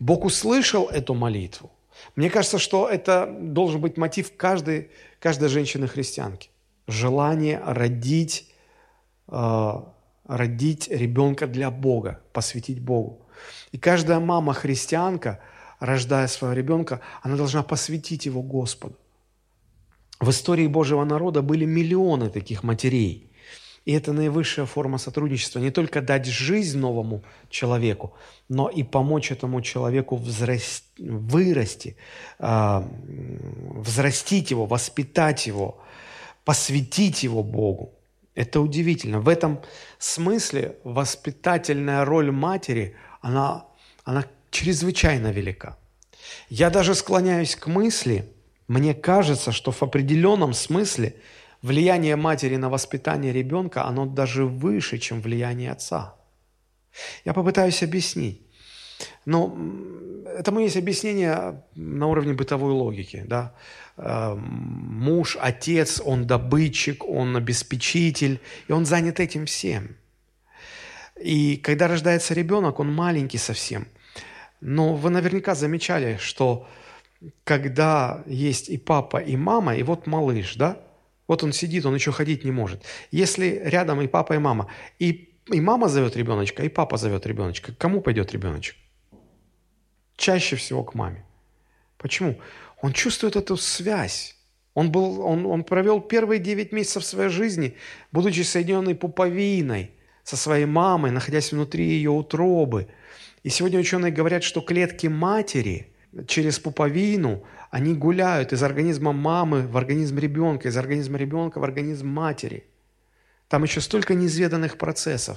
Бог услышал эту молитву. Мне кажется, что это должен быть мотив каждой, каждой женщины-христианки. Желание родить, э, родить ребенка для Бога, посвятить Богу. И каждая мама-христианка, рождая своего ребенка, она должна посвятить его Господу. В истории Божьего народа были миллионы таких матерей. И это наивысшая форма сотрудничества. Не только дать жизнь новому человеку, но и помочь этому человеку взрасти, вырасти, э, взрастить его, воспитать его, посвятить его Богу. Это удивительно. В этом смысле воспитательная роль матери, она, она чрезвычайно велика. Я даже склоняюсь к мысли, мне кажется, что в определенном смысле – влияние матери на воспитание ребенка, оно даже выше, чем влияние отца. Я попытаюсь объяснить. Но этому есть объяснение на уровне бытовой логики. Да? Э, муж, отец, он добытчик, он обеспечитель, и он занят этим всем. И когда рождается ребенок, он маленький совсем. Но вы наверняка замечали, что когда есть и папа, и мама, и вот малыш, да, вот он сидит, он еще ходить не может. Если рядом и папа, и мама, и, и мама зовет ребеночка, и папа зовет ребеночка, к кому пойдет ребеночек? Чаще всего к маме. Почему? Он чувствует эту связь. Он, был, он, он провел первые 9 месяцев своей жизни, будучи соединенный пуповиной со своей мамой, находясь внутри ее утробы. И сегодня ученые говорят, что клетки матери через пуповину – они гуляют из организма мамы в организм ребенка, из организма ребенка в организм матери. Там еще столько неизведанных процессов.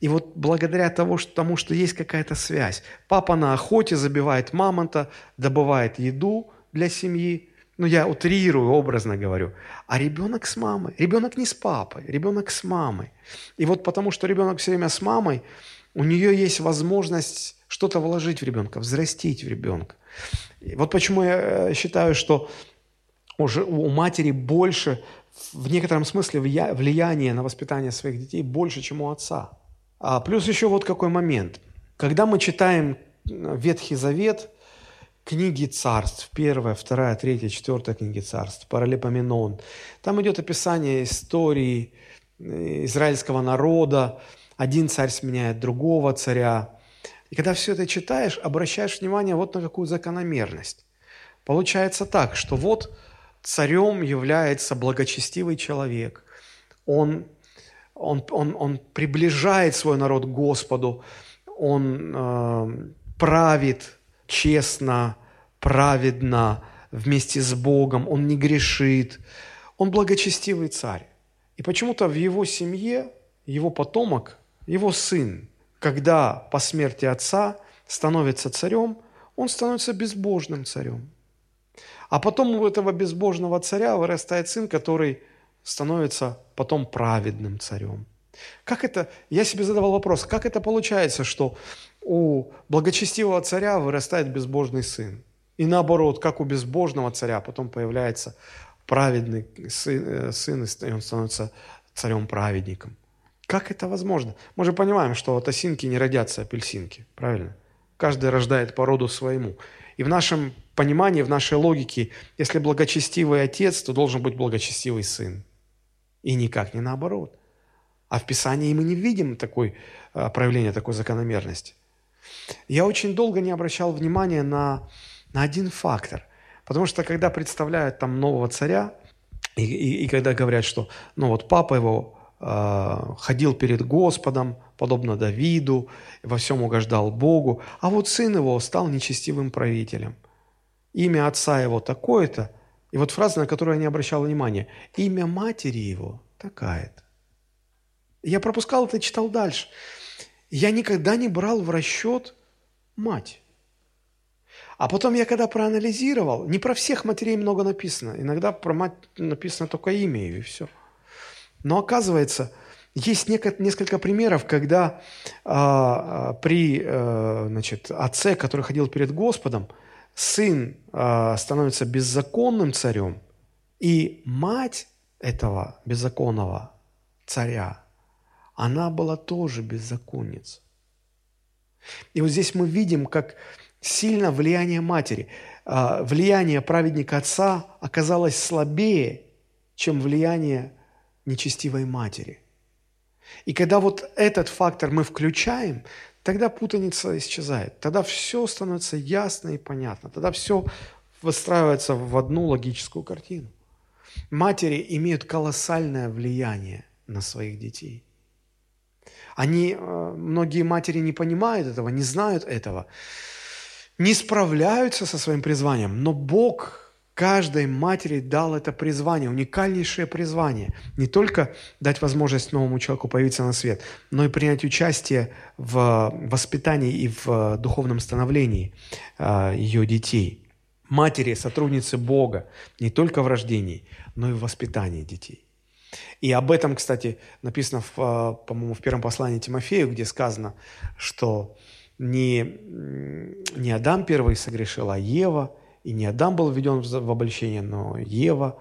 И вот благодаря того, что, тому, что есть какая-то связь. Папа на охоте забивает мамонта, добывает еду для семьи. Ну, я утрирую, образно говорю. А ребенок с мамой. Ребенок не с папой, ребенок с мамой. И вот потому, что ребенок все время с мамой, у нее есть возможность что-то вложить в ребенка, взрастить в ребенка. Вот почему я э, считаю, что уже у матери больше, в некотором смысле, влияние на воспитание своих детей больше, чем у отца. А плюс еще вот какой момент. Когда мы читаем э, Ветхий Завет, книги царств, первая, вторая, третья, четвертая книги царств, Паралипоменон, там идет описание истории э, израильского народа, один царь сменяет другого царя, и когда все это читаешь, обращаешь внимание вот на какую закономерность. Получается так, что вот царем является благочестивый человек. Он, он, он, он приближает свой народ к Господу, он э, правит честно, праведно, вместе с Богом, он не грешит, он благочестивый царь. И почему-то в его семье его потомок, его сын, когда по смерти отца становится царем, он становится безбожным царем. А потом у этого безбожного царя вырастает сын, который становится потом праведным царем. Как это, я себе задавал вопрос, как это получается, что у благочестивого царя вырастает безбожный сын? И наоборот, как у безбожного царя потом появляется праведный сын, э, сын и он становится царем-праведником. Как это возможно? Мы же понимаем, что от осинки не родятся апельсинки, правильно? Каждый рождает по роду своему. И в нашем понимании, в нашей логике, если благочестивый отец, то должен быть благочестивый сын. И никак не наоборот. А в Писании мы не видим такой, а, проявления такой закономерности. Я очень долго не обращал внимания на, на один фактор. Потому что когда представляют там нового царя, и, и, и когда говорят, что ну вот папа его ходил перед Господом, подобно Давиду, во всем угождал Богу, а вот сын его стал нечестивым правителем. Имя отца его такое-то, и вот фраза, на которую я не обращал внимания, имя матери его такая-то. Я пропускал это читал дальше. Я никогда не брал в расчет мать. А потом я когда проанализировал, не про всех матерей много написано, иногда про мать написано только имя и все – но оказывается, есть несколько примеров, когда а, при а, значит, отце, который ходил перед Господом, сын а, становится беззаконным царем, и мать этого беззаконного царя, она была тоже беззаконница. И вот здесь мы видим, как сильно влияние матери, а, влияние праведника отца оказалось слабее, чем влияние нечестивой матери. И когда вот этот фактор мы включаем, тогда путаница исчезает. Тогда все становится ясно и понятно. Тогда все выстраивается в одну логическую картину. Матери имеют колоссальное влияние на своих детей. Они, э, многие матери не понимают этого, не знают этого, не справляются со своим призванием, но Бог каждой матери дал это призвание, уникальнейшее призвание. Не только дать возможность новому человеку появиться на свет, но и принять участие в воспитании и в духовном становлении э, ее детей. Матери, сотрудницы Бога не только в рождении, но и в воспитании детей. И об этом, кстати, написано, в, э, по-моему, в первом послании Тимофею, где сказано, что не, не Адам первый согрешил, а Ева – и не Адам был введен в обольщение, но Ева.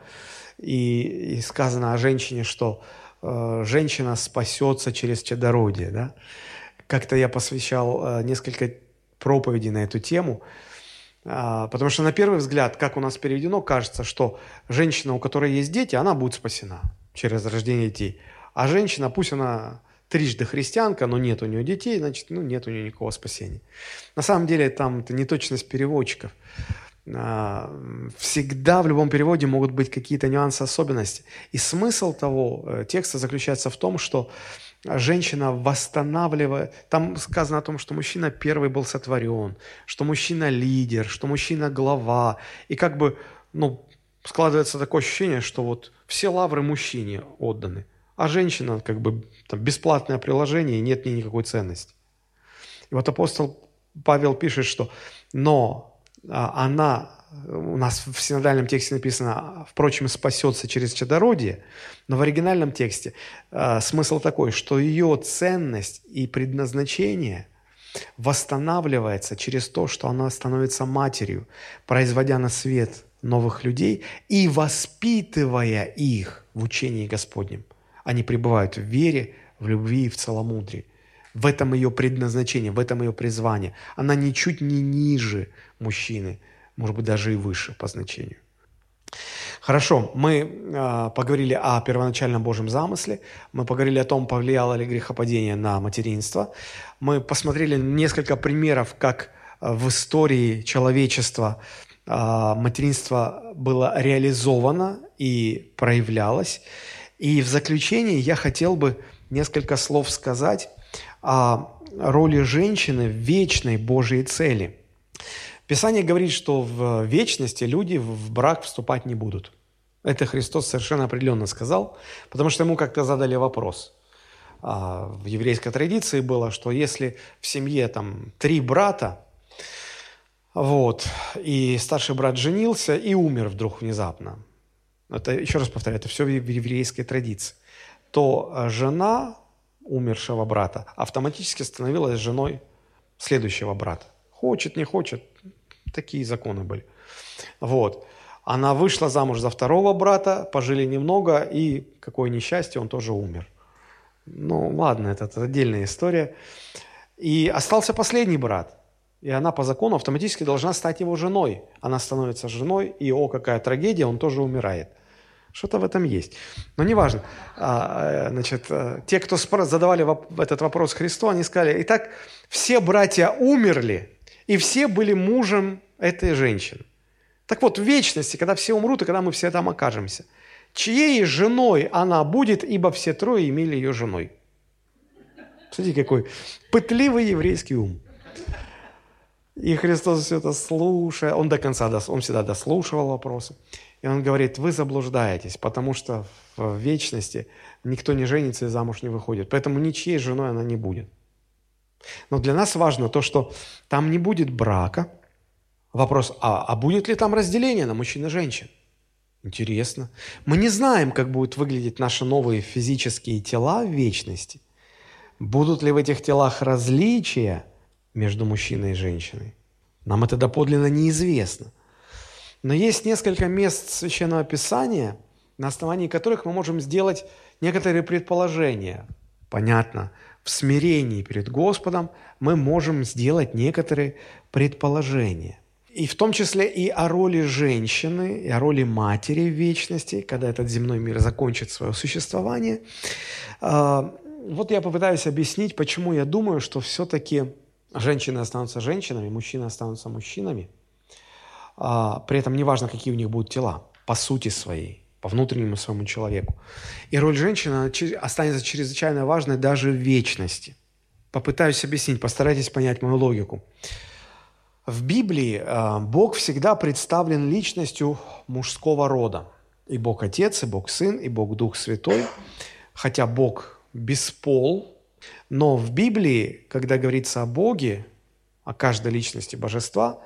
И, и сказано о женщине, что э, женщина спасется через чадородие. Да? Как-то я посвящал э, несколько проповедей на эту тему, э, потому что на первый взгляд, как у нас переведено, кажется, что женщина, у которой есть дети, она будет спасена через рождение детей. А женщина, пусть она трижды христианка, но нет у нее детей, значит, ну, нет у нее никакого спасения. На самом деле там это неточность переводчиков. А, всегда в любом переводе могут быть какие-то нюансы, особенности. И смысл того э, текста заключается в том, что женщина восстанавливает... Там сказано о том, что мужчина первый был сотворен, что мужчина лидер, что мужчина глава. И как бы, ну, складывается такое ощущение, что вот все лавры мужчине отданы, а женщина как бы там, бесплатное приложение, и нет ни никакой ценности. И вот апостол Павел пишет, что «но а, она, у нас в синодальном тексте написано, впрочем, спасется через чадородие, но в оригинальном тексте э, смысл такой, что ее ценность и предназначение восстанавливается через то, что она становится матерью, производя на свет новых людей и воспитывая их в учении Господнем. Они пребывают в вере, в любви и в целомудрии. В этом ее предназначение, в этом ее призвание. Она ничуть не ниже мужчины, может быть, даже и выше по значению. Хорошо, мы э, поговорили о первоначальном Божьем замысле, мы поговорили о том, повлияло ли грехопадение на материнство, мы посмотрели несколько примеров, как в истории человечества э, материнство было реализовано и проявлялось. И в заключение я хотел бы несколько слов сказать о роли женщины в вечной Божьей цели. Писание говорит, что в вечности люди в брак вступать не будут. Это Христос совершенно определенно сказал, потому что ему как-то задали вопрос. А, в еврейской традиции было, что если в семье там три брата, вот, и старший брат женился и умер вдруг внезапно, это, еще раз повторяю, это все в еврейской традиции, то жена умершего брата автоматически становилась женой следующего брата. Хочет, не хочет, такие законы были. Вот. Она вышла замуж за второго брата, пожили немного, и какое несчастье, он тоже умер. Ну, ладно, это, это отдельная история. И остался последний брат. И она по закону автоматически должна стать его женой. Она становится женой, и о, какая трагедия, он тоже умирает. Что-то в этом есть. Но неважно. А, э, значит, э, те, кто задавали этот вопрос Христу, они сказали, итак, все братья умерли, и все были мужем этой женщины. Так вот, в вечности, когда все умрут, и когда мы все там окажемся, чьей женой она будет, ибо все трое имели ее женой. Смотрите, какой пытливый еврейский ум. И Христос все это слушая, он до конца, он всегда дослушивал вопросы. И он говорит, вы заблуждаетесь, потому что в вечности никто не женится и замуж не выходит. Поэтому ничьей женой она не будет. Но для нас важно то, что там не будет брака. Вопрос, а, а будет ли там разделение на мужчин и женщин? Интересно. Мы не знаем, как будут выглядеть наши новые физические тела в вечности. Будут ли в этих телах различия между мужчиной и женщиной? Нам это доподлинно неизвестно – но есть несколько мест Священного Писания, на основании которых мы можем сделать некоторые предположения. Понятно, в смирении перед Господом мы можем сделать некоторые предположения. И в том числе и о роли женщины, и о роли матери в вечности, когда этот земной мир закончит свое существование. А, вот я попытаюсь объяснить, почему я думаю, что все-таки женщины останутся женщинами, мужчины останутся мужчинами. А, при этом неважно, какие у них будут тела, по сути своей, по внутреннему своему человеку. И роль женщины останется чрезвычайно важной даже в вечности. Попытаюсь объяснить, постарайтесь понять мою логику. В Библии а, Бог всегда представлен личностью мужского рода. И Бог Отец, и Бог Сын, и Бог Дух Святой. Хотя Бог беспол, но в Библии, когда говорится о Боге, о каждой личности божества,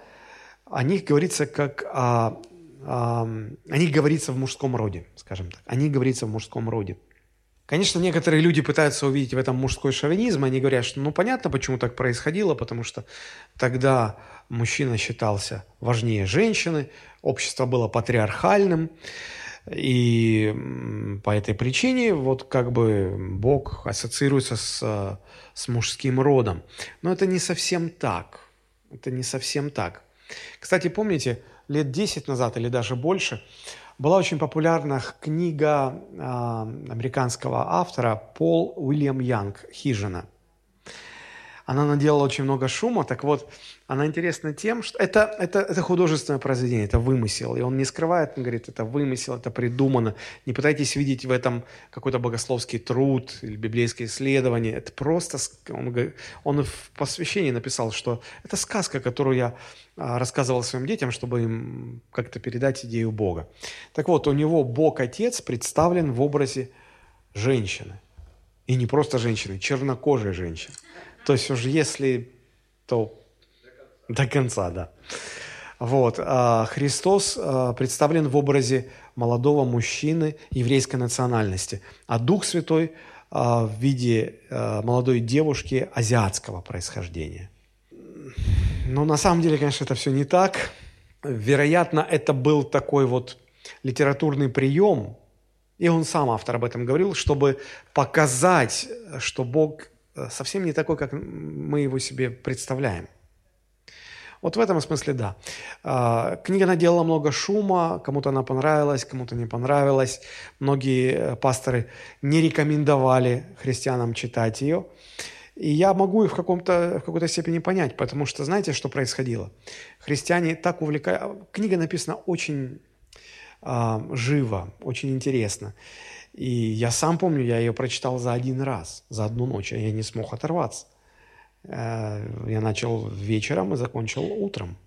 о них говорится как о, о, них говорится в мужском роде, скажем так. О них говорится в мужском роде. Конечно, некоторые люди пытаются увидеть в этом мужской шовинизм, они говорят, что ну понятно, почему так происходило, потому что тогда мужчина считался важнее женщины, общество было патриархальным, и по этой причине вот как бы Бог ассоциируется с, с мужским родом. Но это не совсем так. Это не совсем так. Кстати, помните, лет 10 назад или даже больше была очень популярна книга э, американского автора Пол Уильям Янг «Хижина». Она наделала очень много шума. Так вот, она интересна тем, что это, это, это художественное произведение, это вымысел. И он не скрывает, он говорит, это вымысел, это придумано. Не пытайтесь видеть в этом какой-то богословский труд или библейское исследование. Это просто, он, он в посвящении написал, что это сказка, которую я а, рассказывал своим детям, чтобы им как-то передать идею Бога. Так вот, у него Бог-Отец представлен в образе женщины. И не просто женщины, чернокожей женщины. То есть уж если, то до конца, да. Вот. А Христос а, представлен в образе молодого мужчины еврейской национальности, а Дух Святой а, в виде молодой девушки азиатского происхождения. Но на самом деле, конечно, это все не так. Вероятно, это был такой вот литературный прием, и он сам, автор, об этом говорил, чтобы показать, что Бог совсем не такой, как мы его себе представляем. Вот в этом смысле да. А, книга наделала много шума, кому-то она понравилась, кому-то не понравилась. Многие э, пасторы не рекомендовали христианам читать ее. И я могу их в, каком-то, в какой-то степени понять, потому что знаете, что происходило? Христиане так увлекают... Книга написана очень э, живо, очень интересно. И я сам помню, я ее прочитал за один раз, за одну ночь, а я не смог оторваться. Э, я начал вечером и закончил утром.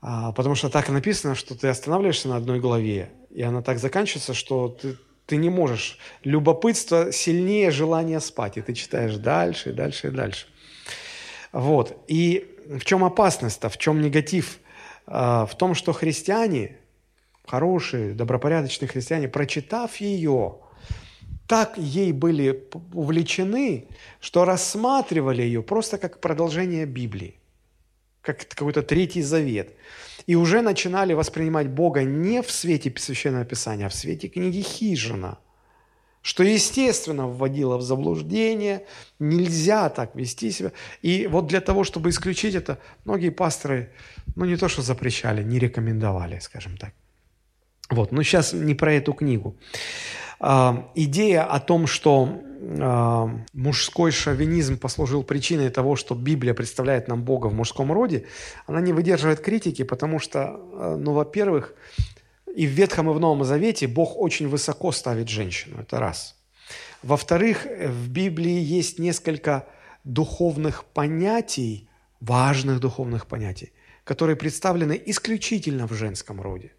А, потому что так написано, что ты останавливаешься на одной главе, и она так заканчивается, что ты, ты не можешь. Любопытство сильнее желания спать, и ты читаешь дальше, и дальше, и дальше. Вот. И в чем опасность-то, в чем негатив? А, в том, что христиане, хорошие, добропорядочные христиане, прочитав ее, так ей были увлечены, что рассматривали ее просто как продолжение Библии, как какой-то третий завет. И уже начинали воспринимать Бога не в свете Священного Писания, а в свете книги Хижина, что, естественно, вводило в заблуждение, нельзя так вести себя. И вот для того, чтобы исключить это, многие пасторы, ну не то что запрещали, не рекомендовали, скажем так. Вот, но сейчас не про эту книгу. А, идея о том, что а, мужской шовинизм послужил причиной того, что Библия представляет нам Бога в мужском роде, она не выдерживает критики, потому что, а, ну, во-первых, и в Ветхом и в Новом Завете Бог очень высоко ставит женщину, это раз. Во-вторых, в Библии есть несколько духовных понятий, важных духовных понятий, которые представлены исключительно в женском роде.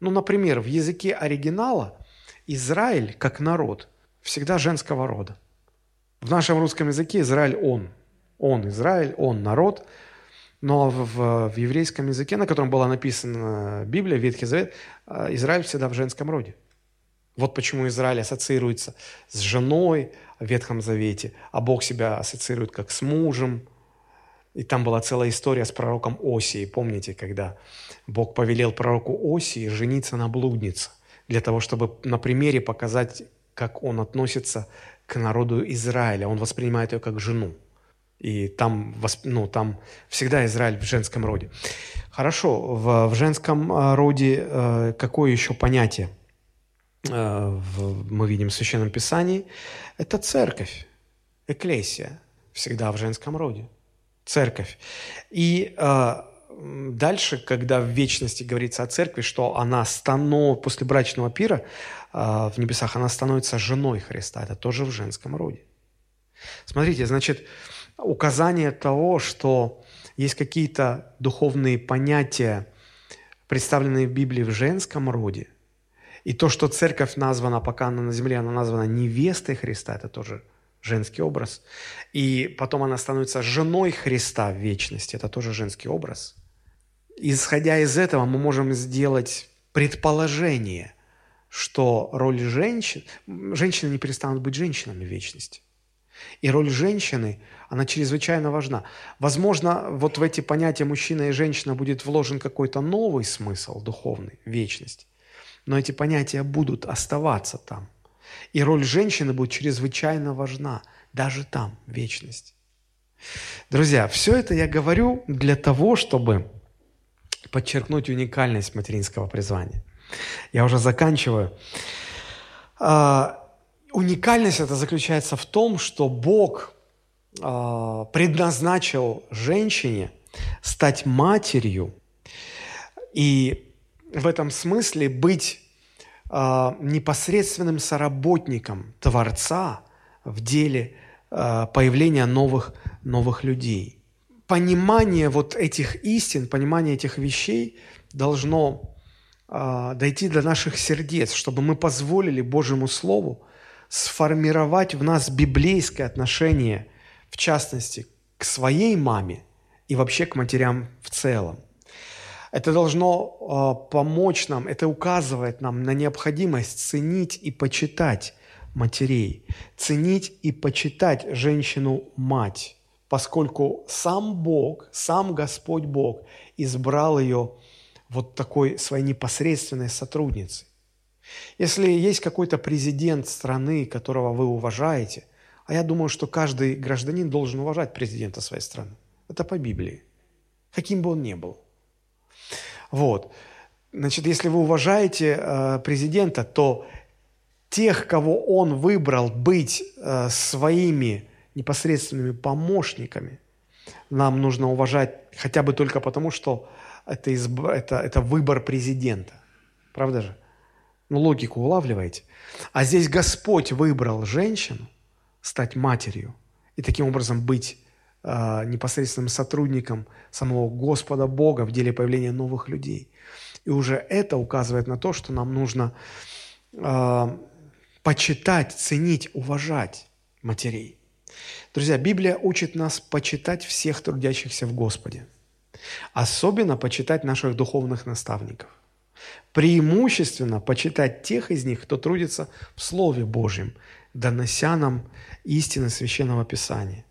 Ну, например, в языке оригинала Израиль, как народ, всегда женского рода. В нашем русском языке Израиль – он. Он Израиль, он народ. Но в, в еврейском языке, на котором была написана Библия, Ветхий Завет, э, Израиль всегда в женском роде. Вот почему Израиль ассоциируется с женой в Ветхом Завете, а Бог себя ассоциирует как с мужем. И там была целая история с пророком Осией. Помните, когда Бог повелел пророку Осии жениться на блуднице – для того, чтобы на примере показать, как он относится к народу Израиля. Он воспринимает ее как жену. И там, ну, там всегда Израиль в женском роде. Хорошо, в, в женском э, роде э, какое еще понятие э, в, мы видим в Священном Писании? Это церковь. Экклесия всегда в женском роде. Церковь. И э, дальше, когда в вечности говорится о церкви, что она станов... после брачного пира э, в небесах она становится женой Христа, это тоже в женском роде. Смотрите, значит, указание того, что есть какие-то духовные понятия, представленные в Библии в женском роде, и то, что церковь названа, пока она на земле, она названа невестой Христа, это тоже женский образ. И потом она становится женой Христа в вечности, это тоже женский образ. Исходя из этого, мы можем сделать предположение, что роль женщин, женщины не перестанут быть женщинами в вечности. И роль женщины, она чрезвычайно важна. Возможно, вот в эти понятия мужчина и женщина будет вложен какой-то новый смысл духовный, вечность. Но эти понятия будут оставаться там. И роль женщины будет чрезвычайно важна, даже там, в вечности. Друзья, все это я говорю для того, чтобы подчеркнуть уникальность материнского призвания. Я уже заканчиваю. А, уникальность это заключается в том, что Бог а, предназначил женщине стать матерью и в этом смысле быть а, непосредственным соработником Творца в деле появления новых, новых людей. Понимание вот этих истин, понимание этих вещей должно дойти до наших сердец, чтобы мы позволили Божьему Слову сформировать в нас библейское отношение, в частности, к своей маме и вообще к матерям в целом. Это должно э, помочь нам, это указывает нам на необходимость ценить и почитать матерей, ценить и почитать женщину-мать, поскольку сам Бог, сам Господь Бог избрал ее вот такой своей непосредственной сотрудницей. Если есть какой-то президент страны, которого вы уважаете, а я думаю, что каждый гражданин должен уважать президента своей страны. Это по Библии. Каким бы он ни был. Вот. Значит, если вы уважаете э, президента, то тех, кого он выбрал быть э, своими непосредственными помощниками, нам нужно уважать хотя бы только потому, что это, изб... это, это выбор президента. Правда же? Ну, логику улавливаете? А здесь Господь выбрал женщину стать матерью и таким образом быть э, непосредственным сотрудником самого Господа Бога в деле появления новых людей. И уже это указывает на то, что нам нужно э, почитать, ценить, уважать матерей. Друзья, Библия учит нас почитать всех трудящихся в Господе. Особенно почитать наших духовных наставников – Преимущественно почитать тех из них, кто трудится в Слове Божьем, донося нам истины Священного Писания.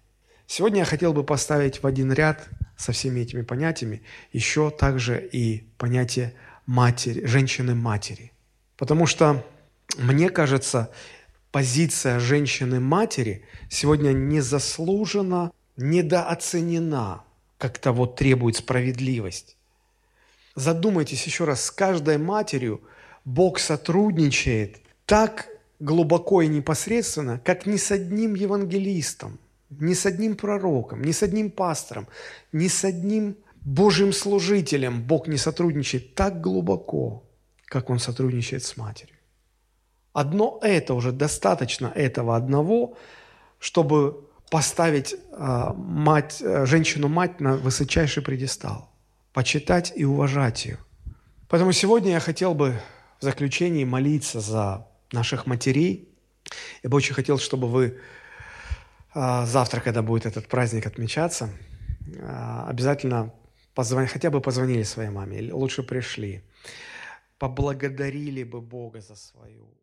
Сегодня я хотел бы поставить в один ряд со всеми этими понятиями еще также и понятие матери, женщины-матери. Потому что, мне кажется, позиция женщины-матери сегодня незаслуженно недооценена, как того требует справедливость. Задумайтесь еще раз, с каждой матерью Бог сотрудничает так глубоко и непосредственно, как ни с одним евангелистом, ни с одним пророком, ни с одним пастором, ни с одним Божьим служителем Бог не сотрудничает так глубоко, как Он сотрудничает с матерью. Одно это уже достаточно этого одного, чтобы поставить э, мать, э, женщину-мать на высочайший предистал почитать и уважать ее. Поэтому сегодня я хотел бы в заключении молиться за наших матерей. Я бы очень хотел, чтобы вы а, завтра, когда будет этот праздник отмечаться, а, обязательно позвони, хотя бы позвонили своей маме, или лучше пришли, поблагодарили бы Бога за свою